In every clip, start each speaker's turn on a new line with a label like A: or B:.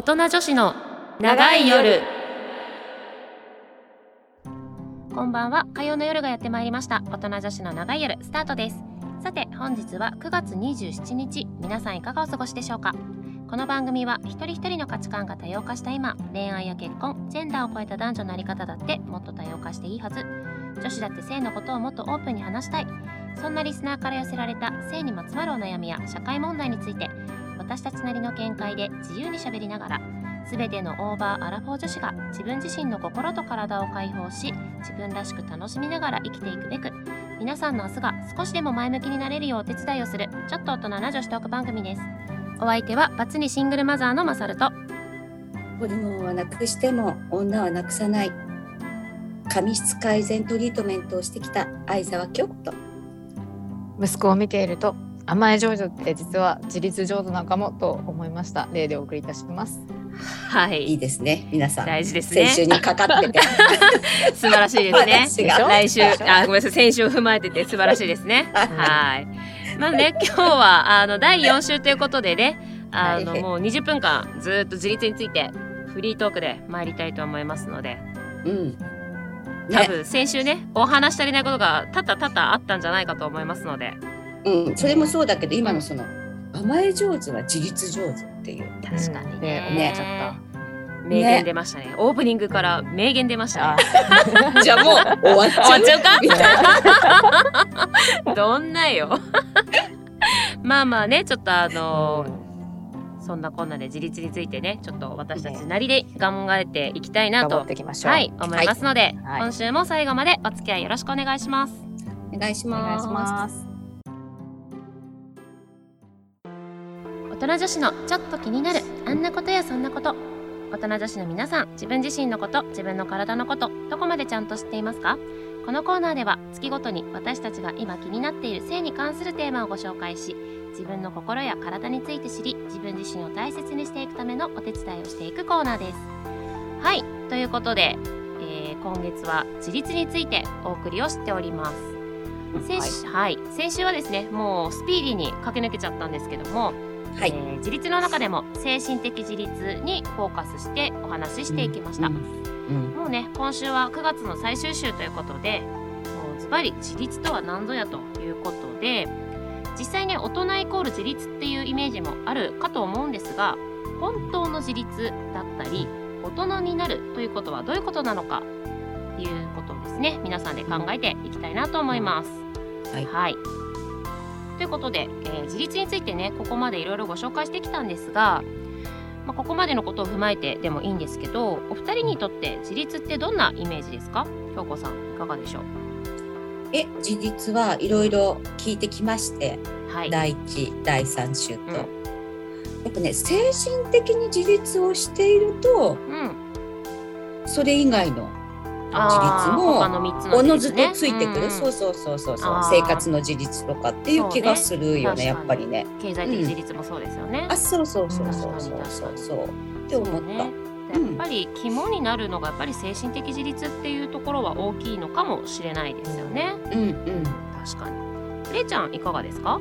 A: 大人女子の長い夜。こんばんは。火曜の夜がやってまいりました。大人女子の長い夜スタートです。さて本日は9月27日。皆さんいかがお過ごしでしょうか？この番組は一人一人の価値観が多様化した今恋愛や結婚ジェンダーを超えた男女のあり方だってもっと多様化していいはず。女子だって性のことをもっとオープンに話したい。そんなリスナーから寄せられた性にまつわるお悩みや社会問題について私たちなりの見解で自由にしゃべりながら全てのオーバーアラフォー女子が自分自身の心と体を解放し自分らしく楽しみながら生きていくべく皆さんの明日が少しでも前向きになれるようお手伝いをするちょっと大人な女子トーク番組です。お相手はバツ2シングルマザーのマサルと
B: ホルモンはなくしても女はなくさない髪質改善トリートメントをしてきた相沢京子と
C: 息子を見ていると甘え上手って実は自立上手なのかもと思いました。例でお送りいたします。
A: はい。
B: いいですね。皆さん
A: 大事ですね。
B: 先週にかかってて。
A: 素晴らしいですね。来週あごめんなさい。先週を踏まえてて素晴らしいですね。はい。まあね今日はあの第4週ということでねあの
B: はい
A: もう20分間ずっと自立についてフリートークで参りたいと思いますので。
B: うん。
A: 多
B: ね。
A: 分先週ねお話し足りないことが多々多々あったんじゃないかと思いますので
B: うんそれもそうだけど今のその甘え上手は自立上手っていう。
A: 確かに
C: うん。
A: ね,、
C: ね思っちゃっ
A: 名言出ましたね。オープニングから名言出ました
B: じゃあもう終わっちゃう
A: 終わっちゃうか？
B: みたいな
A: どんなよ。まあまあねちょっとあのそんなこんなで自立についてねちょっと私たちなりで考えていきたいな
C: 頑張
A: と
C: っていきましょう。
A: はい思いますので、
C: はい。
A: 今週も最後までお付き合いよろしくお願いします。
B: お願いし
C: お願い
B: ます
A: 大人女子のちょっと気になるあんなことやそんなこと。大人女子の皆さん自分自身のこと自分の体のことどこまでちゃんと知っていますか？このコーナーでは月ごとに私たちが今気になっている性に関するテーマをご紹介し自分の心や体について知り自分自身を大切にしていくためのお手伝いをしていくコーナーです。はいということで、えー今月は自立についてお送りをしております。先週,、はい。先週はですねもうスピーディーに駆け抜けちゃったんですけども
B: はい。
A: えー自立の中でも精神的自立にフォーカスしてお話ししていきました、
B: うんうん。
A: もうね今週は9月の最終週ということでもうズバリ自立とは何ぞやということで実際ね大人イコール自立っていうイメージもあるかと思うんですが本当の自立だったり大人になるということはどういうことなのかっていうことをですね皆さんで考えていきたいなと思います。
B: はい。
A: はいということで、えー自立についてねここまでいろいろご紹介してきたんですが、まあ、ここまでのことを踏まえてでもいいんですけどお二人にとって自立ってどんなイメージですか？京子さんいかがでしょう？
B: え自立はいろいろ聞いてきまして
A: はい、
B: 第一第三週と、
A: うん。
B: やっぱね精神的に自立をしていると
A: うん、
B: それ以外の自立もおのずとついてくる、
A: ん。
B: そうそうそうそうそう。生活の自立とかっていう気がするよね
A: ね。
B: やっぱりね。
A: 経済的自立もそうですよね。
B: あそうそうそうそう
A: うん
B: そう。
A: 確かに
B: そうそうって思った、
A: ねやっぱり肝になるのがやっぱり精神的自立っていうところは大きいのかもしれないですよね。
B: うんうん。
A: 確かに。れいちゃんいかがですか？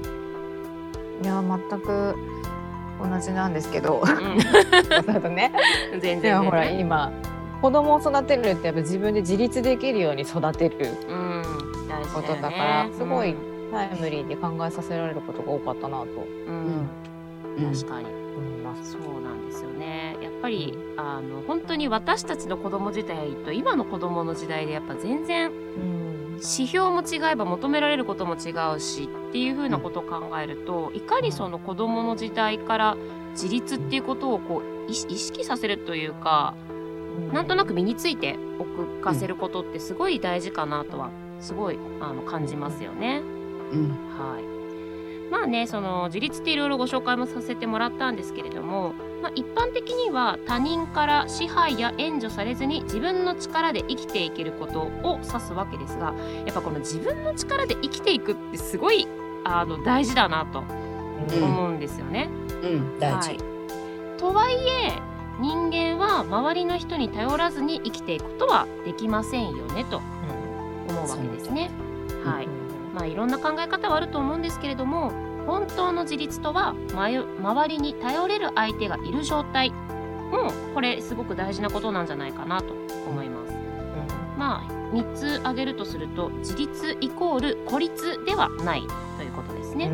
C: いや全く同じなんですけど。
A: う
C: だ とね。
A: ん、全然。
C: ほら
A: ね。
C: 今子供を育てるってやっぱ自分で自立できるように育てる
A: うん、大事
C: こと
A: だ
C: からすごい
A: うん。
C: タイムリーで考えさせられることが多かったなと。
A: うん、
B: うん。
A: 確かに。そうなんですよね。やっぱりあの本当に私たちの子供時代と今の子供の時代でやっぱ全然
C: うん。
A: 指標も違えば求められることも違うしっていうふうなことを考えると、いかにその子供の時代から自立っていうことをこう意識させるというか、なんとなく身についておくかせることってすごい大事かなとはすごいあの感じますよね。
B: うん。
A: はい。まあね、その自立っていろいろご紹介もさせてもらったんですけれども、まあ、一般的には他人から支配や援助されずに自分の力で生きていけることを指すわけですがやっぱこの自分の力で生きていくってすごいあの大事だなと
B: うん。
A: 思うんですよね。
B: うん。大事、
A: はい、とはいえ人間は周りの人に頼らずに生きていくことはできませんよねと思うわけですね。はい。まあ、いろんな考え方はあると思うんですけれども本当の自立とは周りに頼れる相手がいる状態。もこれすごく大事なことなんじゃないかなと思います。まあ3つ挙げるとすると自立イコール孤立ではないということですね。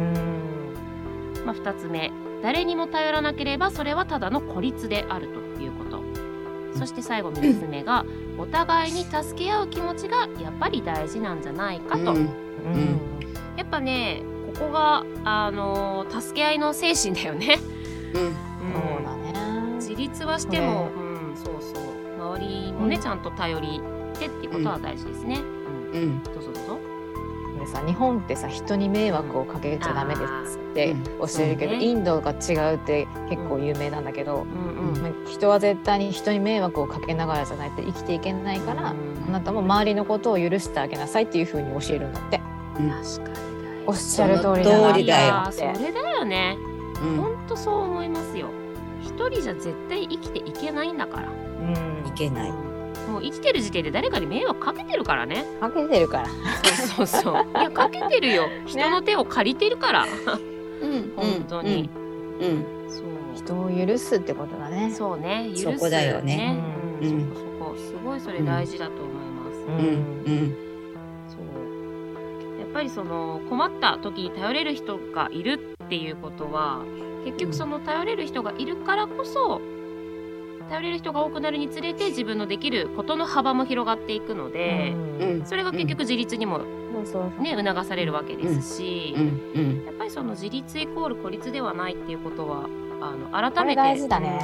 A: まあ、2つ目。誰にも頼らなければそれはただの孤立であるということそして最後3つ目がお互いに助け合う気持ちがやっぱり大事なんじゃないかと、
B: うん。
A: やっぱねここが、あのー助け合いの精神だよね。
B: うん。
A: うん。
C: そうだね。
A: 自立はしても、うん、そうそう。周りもね、
C: うん。
A: ちゃんと頼りてっていうことは大事ですね。うん。
B: うん。
A: どうぞどうぞ。
C: でさ日本ってさ人に迷惑をかけちゃダメですって
B: うん。
C: 教えるけど、
A: ね。
C: インドが違うって結構有名なんだけど、
A: うんうん
C: まあ人は絶対に人に迷惑をかけながらじゃないと生きていけないから、
A: うん
C: あなたも周りのことを許してあげなさいっていう風に教えるんだって。
A: 確かに
C: おっしゃる通りだな
B: その通りだよ。
A: いやーそれだよね。
B: うん。
A: ほんとそう思いますよ。一人じゃ絶対生きていけないんだから。
C: うん。
B: いけない
A: もう生きてる時点で誰かに迷惑かけてるからね。
C: かけてるから
A: そうそうそう。いやかけてるよ。人の手を借りてるから。
B: うん
A: 本当に。
B: うん
A: そう。
C: 人を許すってことだね。
A: そうね。許す
B: そこだよね
A: うん
B: うん
A: そこそこ。すごいそれ大事だと思います。
C: う
B: うんうん
A: そうやっぱりその困った時に頼れる人がいるっていうことは結局その頼れる人がいるからこそ頼れる人が多くなるにつれて自分のできることの幅も広がっていくので、
B: うん。
A: それが結局自立にもね促されるわけですし、やっぱりその自立イコール孤立ではないっていうことはあの改めて
C: だね。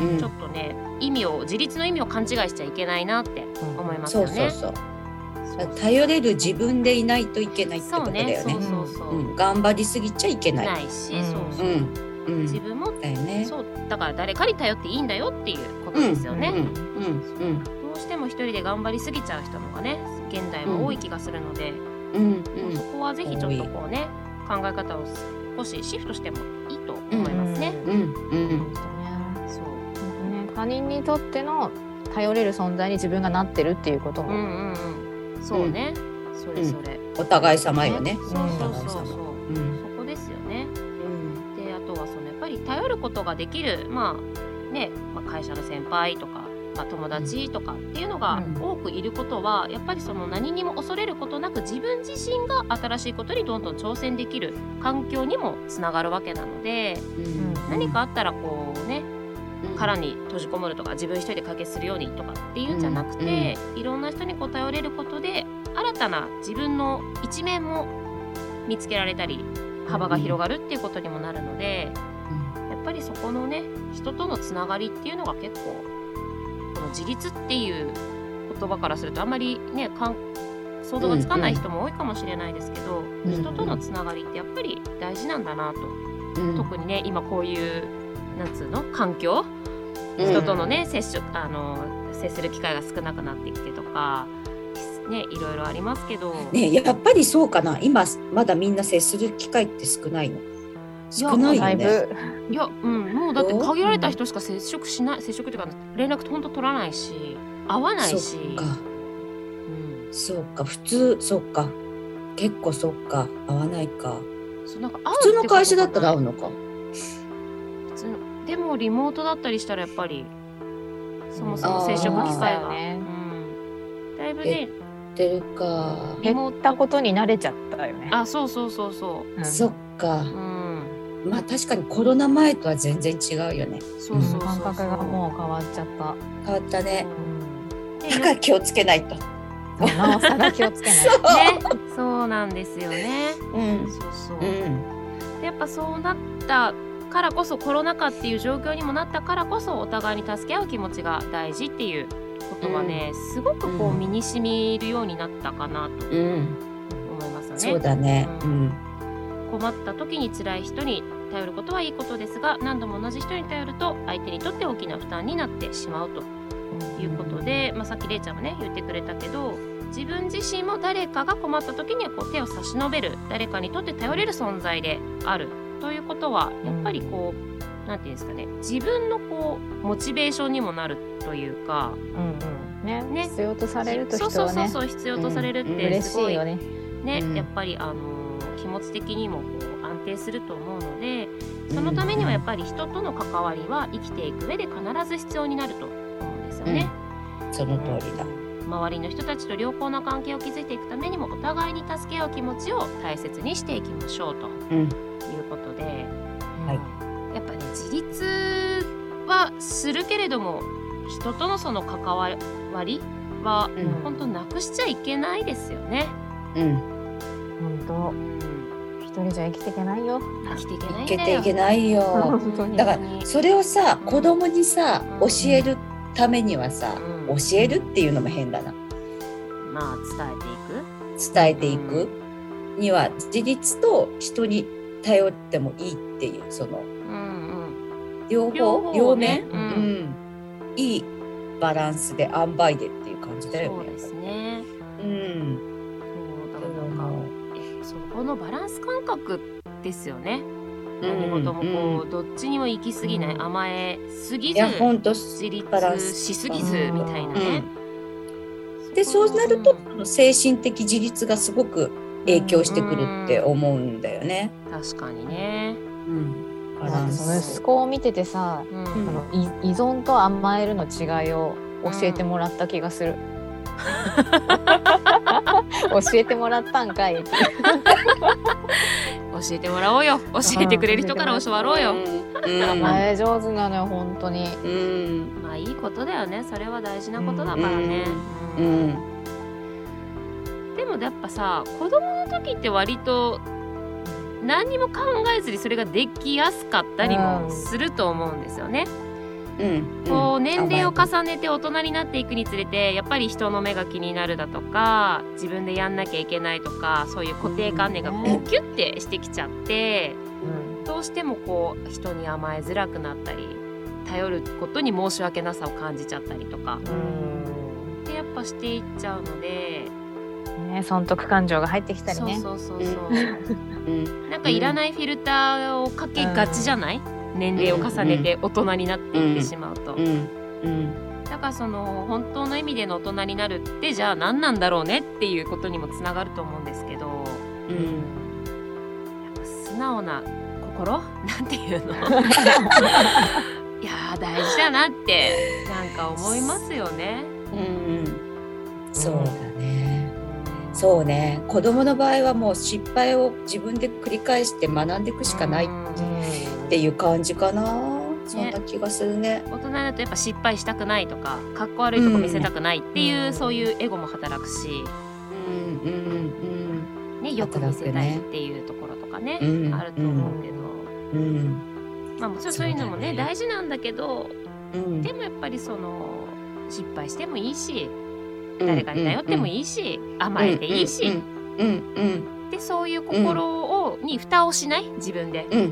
B: うん。
A: ちょっとね意味を自立の意味を勘違いしちゃいけないなって思いますよね。
B: 頼れる自分でいないといけないってことだよね。
A: そうそうそう、
B: う。ん。頑張りすぎちゃいけない
A: ないし、
C: うん。
A: そうそう。う、
B: んうん。
A: 自分も。
B: だよね。
A: そうだから誰かに頼っていいんだよっていうことですよね。
B: うんうん
A: どうしても一人で頑張りすぎちゃう人の方がね現代は多い気がするので、
B: うんうん。
A: そこはぜひちょっとこうね考え方を少しシフトしてもいいと思いますね。そう。
C: ね他人にとっての頼れる存在に自分がなってるっていうことも、
A: うんうんうん。そうね、それそれ、
B: お互い様よね。
A: そうそうそうそう、ことができるまあね、まあ、会社の先輩とか、まあ、友達とかっていうのが
C: うん。
A: 多くいることは、やっぱりその何にも恐れることなく自分自身が新しいことにどんどん挑戦できる環境にもつながるわけなので、
B: うん。
A: 何かあったらこうね
B: うん。
A: 殻に閉じこもるとか自分一人で解決するようにとかっていうんじゃなくて、いろんな人にこう頼れることで新たな自分の一面も見つけられたり幅が広がるっていうことにもなるので。やっぱりそこのね人とのつながりっていうのが結構この自立っていう言葉からするとあんまりね想像がつかない人も多いかもしれないですけど、
B: うん。
A: 人とのつながりってやっぱり大事なんだなと、
B: うん。
A: 特にね今こういうなんつうの環境？
B: うん。
A: 人とのね接触あの接する機会が少なくなってきてとかねいろいろありますけど、
B: ねやっぱりそうかな。今まだみんな接する機会って少ないの？少ないよね。
C: だいぶ。
A: いや、うん、もうだって限られた人しか接触しない接触っていうか連絡ほんと取らないし会わないし。
B: そっか。
A: うん、
B: そうか。普通そうか。結構そっか。合わないか。
A: そうなんか会う
B: 普通の会社だったら会う
A: の
B: のか。
A: 普通のでもリモートだったりしたらやっぱりそもそも接触機会が、
C: ね。
A: うん、だいぶね
B: 出るか。
A: リモー
C: 減ったことに慣れちゃったよね。
A: あそうそうそうそ
C: う。ん
B: そっか。
A: ううん
B: まあ確かにコロナ前とは全然違うよね。
A: そうそうそうそう。
C: 感覚がもう変わっちゃった。
B: 変わったね。
C: うん。
A: で
B: だから気をつけないと。
C: そうなおさら気をつけない。
B: そう。
A: ね。そうなんですよね。
B: うん。
A: そうそう、
B: うん。
A: でやっぱそうなったからこそコロナ禍っていう状況にもなったからこそお互いに助け合う気持ちが大事っていうことはね、すごくこう
B: うん。
A: 身に染みるようになったかなと
B: うん。
A: 思いますよね。
B: そうだね。
A: う
B: うんん
A: 困った時に辛い人に頼ることはいいことですが何度も同じ人に頼ると相手にとって大きな負担になってしまうということで、まあ、さっきれいちゃんもね言ってくれたけど自分自身も誰かが困った時にはこう手を差し伸べる誰かにとって頼れる存在であるということはやっぱりこう何て言うんですかね自分のこうモチベーションにもなるというか、
C: うんうん。ね。
A: ね。
C: 必要とされると
A: そうそうそうそう必要とされるっ
B: うん。
A: て
C: 嬉
A: すごい
C: しいよね。
A: ね、
B: うん。
A: やっぱりあの気持ち的にもこう安定すると思うのでそのためにはやっぱり人との関わりは生きていく上で必必ず必要になると思うんですよね。
B: その通りだ。
A: 周りの人たちと良好な関係を築いていくためにもお互いに助け合う気持ちを大切にしていきましょうと
B: うん。
A: いうことで、
B: はい
A: やっぱね自立はするけれども人とのその関わりは
B: うん
A: 本当なくしちゃいけないですよね。
B: うん。
C: 本当一人じゃ生きていけないよ。
A: 生きていけない
B: いけ
A: んだよ。
B: ていけないよ。
C: 本当に。
B: だからそれをさ
A: うん
B: 子供にさ
A: うん
B: 教えるためにはさ
A: うん。
B: 教えるっていうのも変だな。
A: まあ伝えていく。
B: 伝えていくには自立と人に頼ってもいいっていうその
A: うん
B: 両
A: 両
B: 方両面、
A: う
B: うん。んいいバランスで塩梅でっていう感
A: うん、
B: じだよね。
A: そうですね。このバランス感覚ですよね。何事もこう、どっちにも行き過ぎない、
C: うん
A: 甘えすぎ
B: い
A: ず
B: やほんと
A: 自
B: バランス
A: 立しすぎずみたいなね。
B: でそうなると
A: うん
B: 精神的自立がすごく影響してくるって思うんだよね。
A: 確かにね。
B: うん、
C: その
B: ス
C: 息子を見ててさ、
A: うん
B: うん
C: あのい依存と甘えるの違いを教えてもらった気がする。教えてもらったんかい。
A: 教えてもらおうよ。教えてくれる人から教わろうよ。
B: うん
C: 甘え上手なのよ本当に。
B: うん
A: まあいいことだよね。それは大事なことだからね。
B: う
A: うん
B: ん
A: でもやっぱさ子供の時って割と何にも考えずにそれができやすかったりもすると思うんですよね。
B: うん
A: こう年齢を
B: 甘
A: 重ねて大人になっていくにつれてやっぱり人の目が気になるだとか自分でやんなきゃいけないとかそういう固定観念がこ
C: うん。
A: うキュッてしてきちゃって
C: うん。
A: どうしてもこう人に甘えづらくなったり頼ることに申し訳なさを感じちゃったりとか
C: うん。
A: でやっぱしていっちゃうので、
C: ね損得感情が入ってきたりね。
A: そうそうそうそう、
B: うん。
A: なんかいらないフィルターをかけがちじゃない、年齢を重ねて大人になっていってしまうと、
B: うん。うん。
A: だからその本当の意味での大人になるってじゃあ何なんだろうねっていうことにもつながると思うんですけど。や
B: うん
A: っぱ素直な心？なんていうの？いやー大事だなってなんか思いますよね。
B: うんそうだね。そうね。子供の場合はもう失敗を自分で繰り返して学んでいくしかない。っ
A: うん
B: ていう感じかな。そんな気がするね。
A: 大人だとやっぱ失敗したくないとかかっこ悪いとこ見せたくないっていう、
C: うん。
A: そういうエゴも働くし、
B: うんうん
A: ね、よく見せたいっていうところとかね、
B: うん。
A: あると思うけど、
B: うん。うん
A: まあもちろんそういうのもね
B: ね。
A: 大事なんだけど
B: うん。
A: でもやっぱりその失敗してもいいし
B: うん。
A: 誰かに頼ってもいいし、甘えていいし、
B: うんうん
A: でそういう心を、に蓋をしない？自分で。
B: うんうんう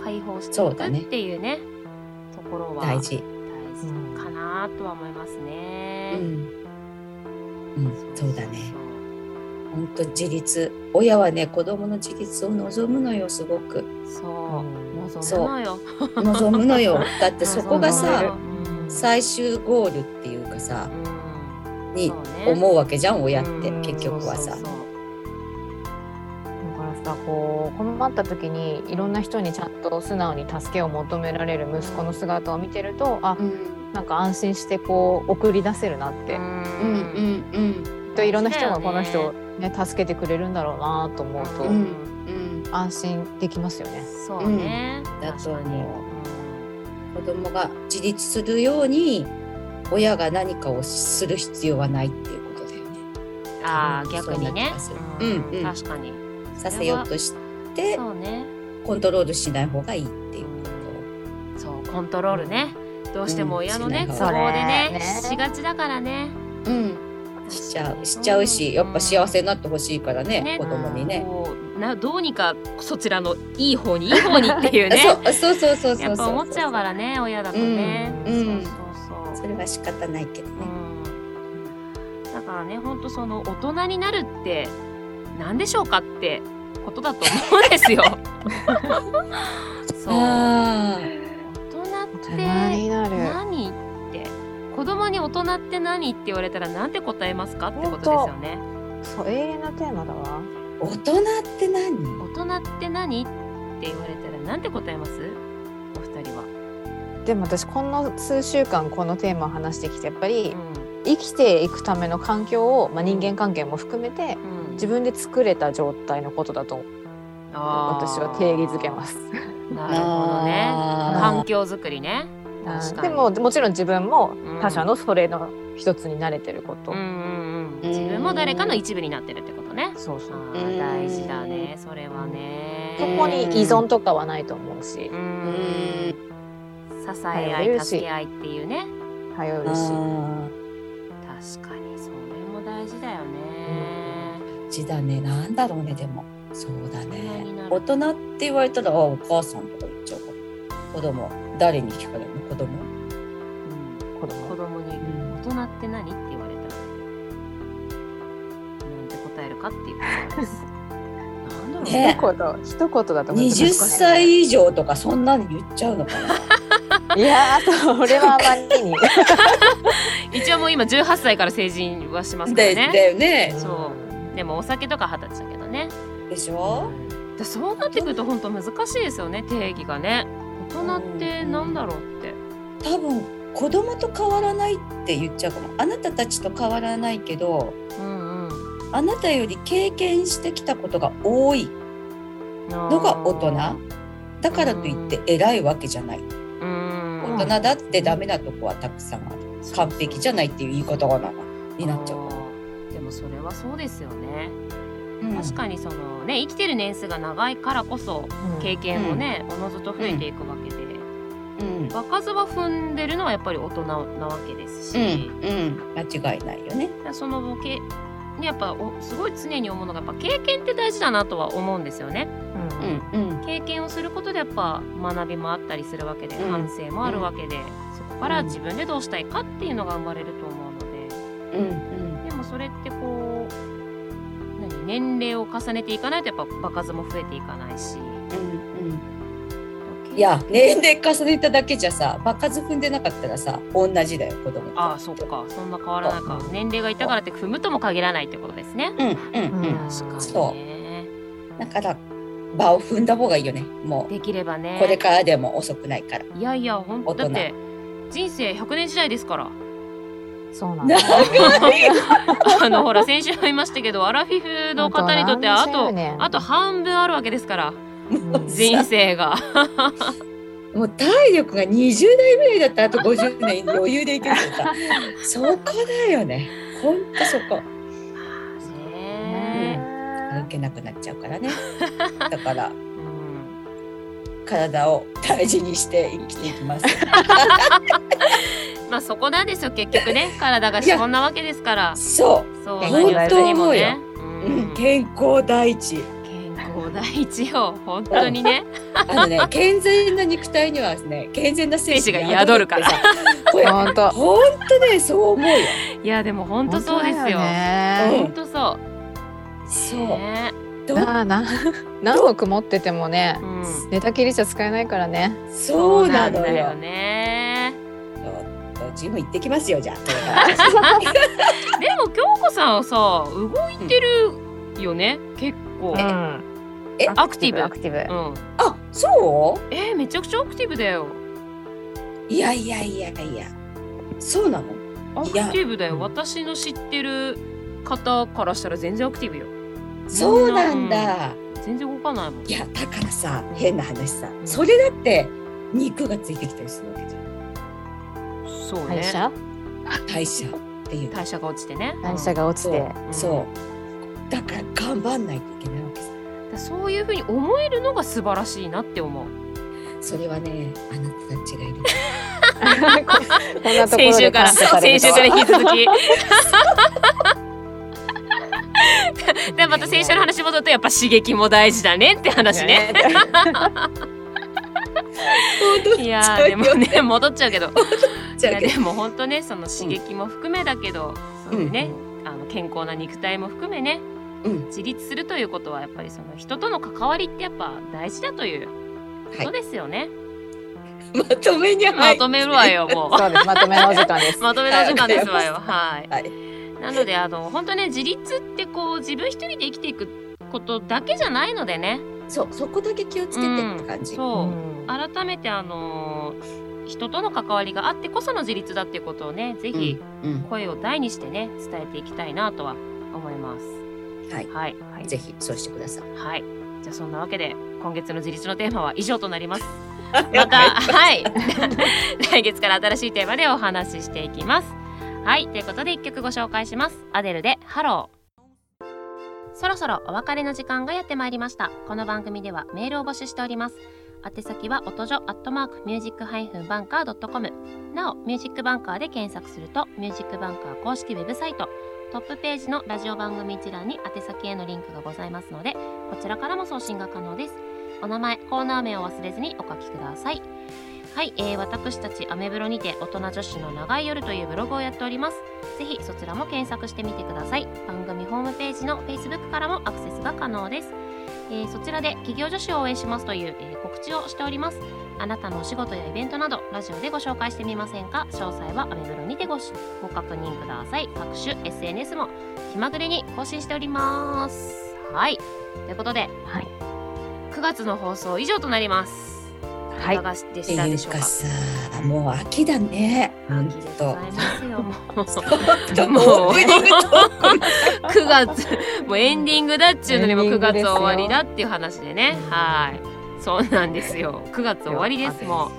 B: ん。
A: 解放していくっていうね。ところは
B: 大事。
A: 大事かなとは思います
B: う
A: ね。
B: ん。うんそうだね。本当自立。親はね子供の自立を望むのよすごく。
A: そう。望むのよ。
B: 望むのよ。だってそこがさ
A: うん。
B: 最終ゴールっていうかさ
A: うん。
B: に思うわけじゃん親って。
A: うん。
B: 結局はさ。
A: そうそうそう
C: だかこう困った時にいろんな人にちゃんと素直に助けを求められる息子の姿を見てるとあ
B: うん。
C: なんか安心してこう送り出せるなって、
A: うん
B: うんうん
C: といろんな人がこの人
A: ね
C: ね。助けてくれるんだろうなと思うと、
A: う
B: うんん。
C: 安心できますよね。
A: そうね、
B: だと思う
A: 確かに。
B: 子供が自立するように親が何かをする必要はないっていうことだよね。
A: うんああ逆にね。
B: う
A: ん。
B: うん
A: 確かに
B: させようとして
A: そうね。
B: コントロールしない方がいいっていうこ
A: そうコントロールね。どうしても親のね、
B: うん
A: 都合でねしがちだからね。
B: とうん。しちゃうしちゃうしやっぱ幸せになってほしいからね
A: ね
B: 子供にね。
A: などうにかそちらのいい方にいい方にっていうね。
B: そうそうそうそうそう。
A: ぱ思っちゃうからね親だとね、
B: うんうん。
A: そうそうそう。
B: それは仕方ないけどね。
A: うん。だからねほんとその大人になるって何でしょうかってことだと思うんですよ。そう
B: あ
A: 大人って。何って子供に大人って何って言われたらなんて答えますかってことですよね。
C: そう永遠のテーマだわ。
B: ー大人って何？
A: 大人って何って言われたらなんて答えます？お二人は。
C: でも私この数週間このテーマを話してきてやっぱり
A: う
C: 生きていくための環境を、まあ、人間関係も含めて
A: んうん
C: 自分で作れた状態のことだと私は定義づけます。
A: なるほどね。環境づくりね。確かに。
C: でももちろん自分も
A: うん。
C: 他者のそれの一つに慣れてること、
A: うんうんうん。自分も誰かの一部になってるってことね。
C: そうそう。
A: 大事だね。それはね。
C: そこに依存とかはないと思うし。
A: 支え合い助け合いっていうね。
C: 頼るし、
B: あ
A: 確かにそれも大事だよね。
B: ーちだね。なんだろうねでも。そうだね。大人って言われたらあお母さんとか言っちゃうかも。子供。誰に聞かれるの？子供？
A: うん。
C: 子供？
A: 子供に。
B: ん。
A: 大人って何って言われたら。なんて答えるかっていうことです。なんだろう
B: ね。
C: 一言一言だと難しい
B: 20歳以上とかそんなに言っちゃうのかな？
C: いやーそれはあまりに。
A: 一応もう今18歳から成人はしますから
B: で
A: ね
B: だよね。
A: そうでもお酒とか二十歳だけどね。
B: でしょ？
A: だそうなってくると本当難しいですよね定義がね。大人ってなんだろうって。
B: 多分子供と変わらないって言っちゃうかも。あなたたちと変わらないけど
A: うんうん。
B: あなたより経験してきたことが多いのが大人。だからといって偉いわけじゃない。
A: うん。
B: 大人だってダメなとこはたくさんある。完璧じゃないっていう言い方がなになっちゃうか
A: あーでもそれはそうですよね、
B: ら、うん。
A: 確かにそのね生きてる年数が長いからこそ経験もね、おのずと増えていくわけで、
B: うん。
A: 場数は踏んでるのはやっぱり大人なわけです
B: うん。
A: し、
B: うん。間違いないよね。
A: そのけねやっぱおすごい常に思うのがやっぱ経験って大事だなとは思うんですよね。
C: うん。
B: うん。うん。
A: 経験をすることでやっぱ学びもあったりするわけで、
B: うん。
A: 反省もあるわけで、そこから自分でどうしたいかっていうのが生まれると思うので。
B: うん
A: それってこう何年齢を重ねていかないとやっぱ場数も増えていかないし。
B: うんうん。いや年齢重ねただけじゃさ場数踏んでなかったらさ同じだよ子供と。
A: ああそっか。そんな変わらないか。年齢がいたからって踏むとも限らないってことですね。
B: うんうんうん、
C: うん。
A: 確かに
B: そ
A: ね。
B: だから場を踏んだ方がいいよねも
A: できれば
B: う
A: ね。
B: これからでも遅くないから。
A: いやいや本当だって人生100年時代ですから。
C: そうなんだ。
A: あのほら先週も言いましたけどアラフィフの方にとってはあとあと半分あるわけですから。
C: うん。
A: 人生が。
B: もう体力が20代ぐらいだったらあと50年余裕でいけるけどさそこだよね。ほんとそこ。
A: ね。
B: 歩けなくなっちゃうからね。だから。
A: うん。
B: 体を大事にして生きていきます
A: まあそこなんですよ結局ね。体が資本なわけですから。
B: そう。
A: そう
C: 本
A: 何
C: 当
A: 事にもね。
B: う、
A: うん。
B: うん、健康第一。
A: 健康第一よ本当にね。
B: あのね健全な肉体にはですね健全な精子
A: が宿るから。
C: 本当。
B: ほんとねそう思うよ。
A: いやでも本当そうですよ。
C: 本当だよね。
A: 本当そう。
B: そう。
A: ね。
B: ど
C: なあな何億持っててもね
A: うん。
C: 寝たきりじゃ使えないからね。
B: そうなのよ
A: ね。
B: ジム行ってきますよじゃあ。
A: でも京子さんはさ動いてるよね結構。
C: ん。
B: え
A: アクティブ？
C: アクティブ
A: うん。
B: あそ
A: えーめちゃくちゃアクティブだよ。
B: ういやいやいやいや。そうなの？
A: アクティブだよ。私の知ってる方からしたら全然アクティブよ。
B: そうなんだ。
A: 全然動かないもん。
B: いやだからさ変な話さ。それだって肉がついてきたりするわけじゃん
A: そうね。
C: 代謝？
B: 代謝っていう
A: 代謝が落ちてね。
C: 代謝が落ち
B: そう
C: て
A: うん
B: そうだから頑張んないといけないわけさ
A: だそういうふうに思えるのが素晴らしいなって思う。
B: それはねあなたたちがいる
C: こんなところで
A: 先週から先週から引き続き。でまた先週の話戻るとやっぱ刺激も大事だねって話ね。いやーでもね戻っちゃうけど。いやでも本当ねその刺激も含めだけど、そういうね、あの健康な肉体も含めね
B: うん
A: 自立するということはやっぱりその人との関わりってやっぱ大事だということですよね。
B: まとめに
A: ま
B: 入
A: とめるわよもう。
C: そうですまとめのお時間です
A: まとめの時間ですわよ。はい。
B: はい
A: なのであの本当ね自立ってこう自分一人で生きていくことだけじゃないのでね。
B: そうそこだけ気をつけてって感じ、
A: そう。
C: うん
A: 改めてあの人との関わりがあってこその自立だっていうことをねぜひ
B: うん
A: 声を大にしてね伝えていきたいなとは思います。
B: はい
A: はい、
C: はい
B: ぜひそうしてください。
A: はい、じゃあそんなわけで今月の自立のテーマは以上となります。また、はい。来月から新しいテーマでお話ししていきます。はい。ということで一曲ご紹介します。アデルでハロー。そろそろお別れの時間がやってまいりました。この番組ではメールを募集しております。宛先は音女アットマークミュージックハイフンバンカードットコム。なお、ミュージックバンカーで検索すると、ミュージックバンカー公式ウェブサイト、トップページのラジオ番組一覧に宛先へのリンクがございますので、こちらからも送信が可能です。お名前、コーナー名を忘れずにお書きください。はい、えー、私たちアメブロにて大人女子の長い夜というブログをやっております。ぜひそちらも検索してみてください。番組ホームページの Facebook からもアクセスが可能です。えーそちらで企業女子を応援しますという、えー告知をしております。あなたのお仕事やイベントなどラジオでご紹介してみませんか？詳細はアメブロにてごしご確認ください。各種 SNS も気まぐれに更新しております。はい。ということで、
C: はい
A: 9月の放送以上となります。
C: はい
A: いかがでしたでしょうか？
B: いうかさ、もう秋だね。本
A: 秋でご
B: 当
A: ざ。いますよ。もう
B: もうオープニングトーク
A: 9月もうエンディングだっちゅうのにも9
C: エンディングですよ
A: 月終わりだっていう話でね。はい。そうなんですよ。9月終わりですも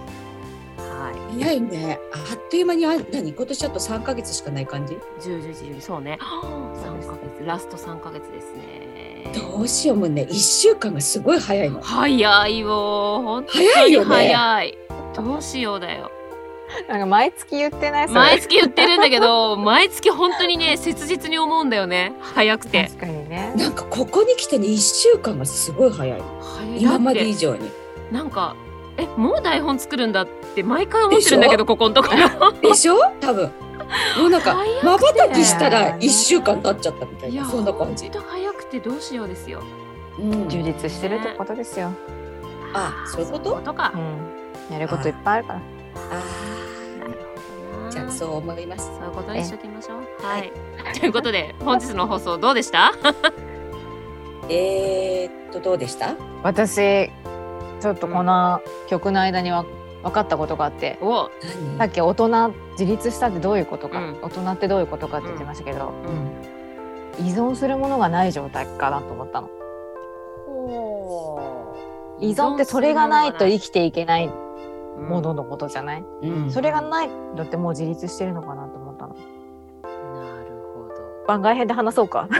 A: う。はい。
B: 早いね。あっという間にあ何今年あと三ヶ月しかない感じ
A: ？10、11、12そうね。3ヶ月ラスト3ヶ月ですね。
B: どうしようもうね一週間がすごい早いの。
A: 早いよ。本当に
B: 早いよね
A: 早い。どうしようだよ。
C: なんか毎月言ってない
A: 毎月言ってるんだけど、毎月本当にね、切実に思うんだよね。早くて。
C: 確かにね
B: なんかここに来てね一週間がすごい早い。
A: 早い
B: 今まで以上に。
A: なんかえもう台本作るんだって毎回思ってるんだけどここのところ
B: でしょ？多分。もうなんかまばたきしたら一週間経っちゃったみたいなそんな感じ
A: ほん。と早くてどうしようですよ
B: うん。
C: 充実してるってことですよ、
B: あそういうこと？
A: そういうことか
C: うん、やることいっぱいあるから
B: ああじゃあそう思います。
A: そういうことにしときましょう。
B: は
A: はい。い、ということで本日の放送どうでした？
B: えー、っとどうでした？
C: 私ちょっとこの曲の間には分かったことがあって、
A: お。
B: 何？
C: さっき大人自立したってどういうことか、
A: うん。
C: 大人ってどういうことかって言ってましたけど、
A: うん。
C: 依存するものがない状態かなと思ったの。依存ってそれがないと生きていけないもののことじゃない、
B: うん。
C: それがないのってもう自立してるのかなと思ったの。
A: なるほど。
C: 番外編で話そうか。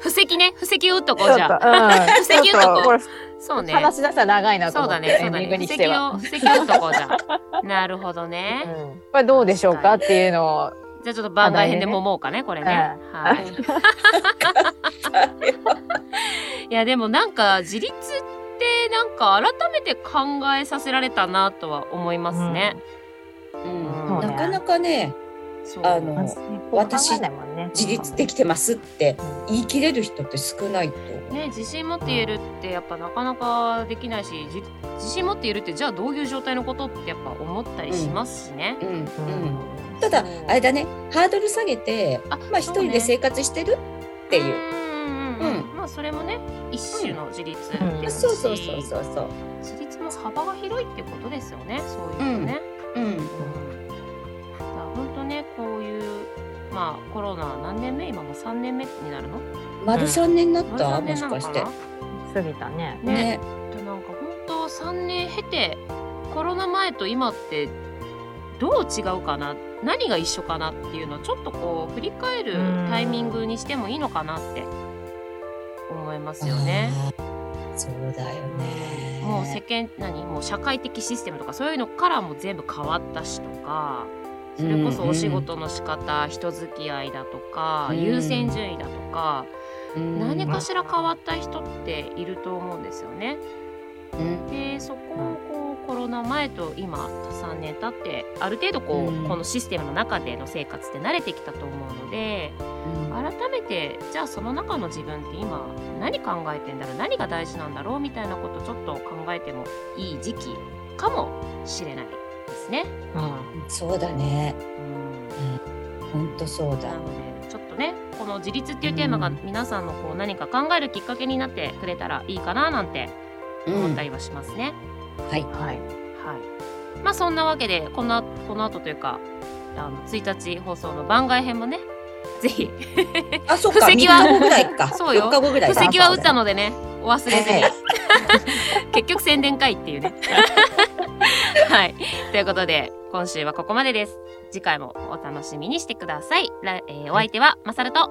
A: 布石ね。布石を打っとこうじゃあ。
C: ん、
A: 布石打っとこう。そうね。
C: 話し出したら長いなと
A: そうだ
C: 思って、エンディング
A: ねそうだね布。石を布石を打っとこうじゃあ。なるほどね、
C: うん、これどうでしょうかっていうのを、
A: じゃあちょっと番外編でももうかねこれね、
C: うん。
A: はい。い。やでもなんか自立ってなんか改めて考えさせられたなとは思いますね。
B: うん。
C: そうね。
B: なかなかねあの私自立できてますって言い切れる人って少ないと。
A: ね自信持って言えるってやっぱなかなかできないしじ自信持って言えるってじゃあどういう状態のことってやっぱ思ったりしますしね。
B: うん。うん。
C: うん。
B: ただあれだねハードル下げて
A: あ
B: まあ一人で生活してるっていう。
A: うんうん。うん。
B: う
A: まあそれもね一種の自立
C: うん。
A: ですし、
B: そうそうそうそうそう。
A: 自立の幅が広いってことですよねそういうのね。
B: うん。
A: うん、本当ねこういうまあコロナ何年目？今もう3年目になるの？
B: 丸三年になっ
A: 丸
B: た、
A: 3
B: も
A: 年なのか
B: しかして。
C: 過ぎたね。
A: なね。
B: ね。
A: でなんか本当3年経てコロナ前と今ってどう違うかな？何が一緒かなっていうのをちょっとこう振り返るタイミングにしてもいいのかなって思いますよね。
B: そうだよね。
A: もう世間何？もう社会的システムとかそういうのからも全部変わったしとかそれこそお仕事の仕方、人付き合いだとか、
B: うん
A: 優先順位だとか、
B: うん
A: 何かしら変わった人っていると思うんですよね。
B: うん
A: でそこロナ前と今3年経ってある程度こう、
B: うん
A: このシステムの中での生活って慣れてきたと思うので改めてじゃあその中の自分って今何考えてんだろう何が大事なんだろうみたいなことちょっと考えてもいい時期かもしれないですね。
C: うん
B: そうだね。
A: うん
B: 本当そうだ
A: な。のでちょっとねこの自立っていうテーマが
B: うん
A: 皆さんのこう何か考えるきっかけになってくれたらいいかななんて思ったりはしますね。
B: はい。
C: はい。
A: まあそんなわけでこのこの後というかあの1日放送の番外編もねぜひ
B: あ、そうか。
A: 布石は
B: 3日後ぐらいか。
A: そうよ
B: 4日後ぐらいか。
A: 布石は打ったのでねお忘れずに、
B: はい
A: 結局宣伝会っていうね はいということで今週はここまでです次回もお楽しみにしてください、らえーお相手はまさると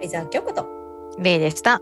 B: 相沢京子と。
C: 例でした。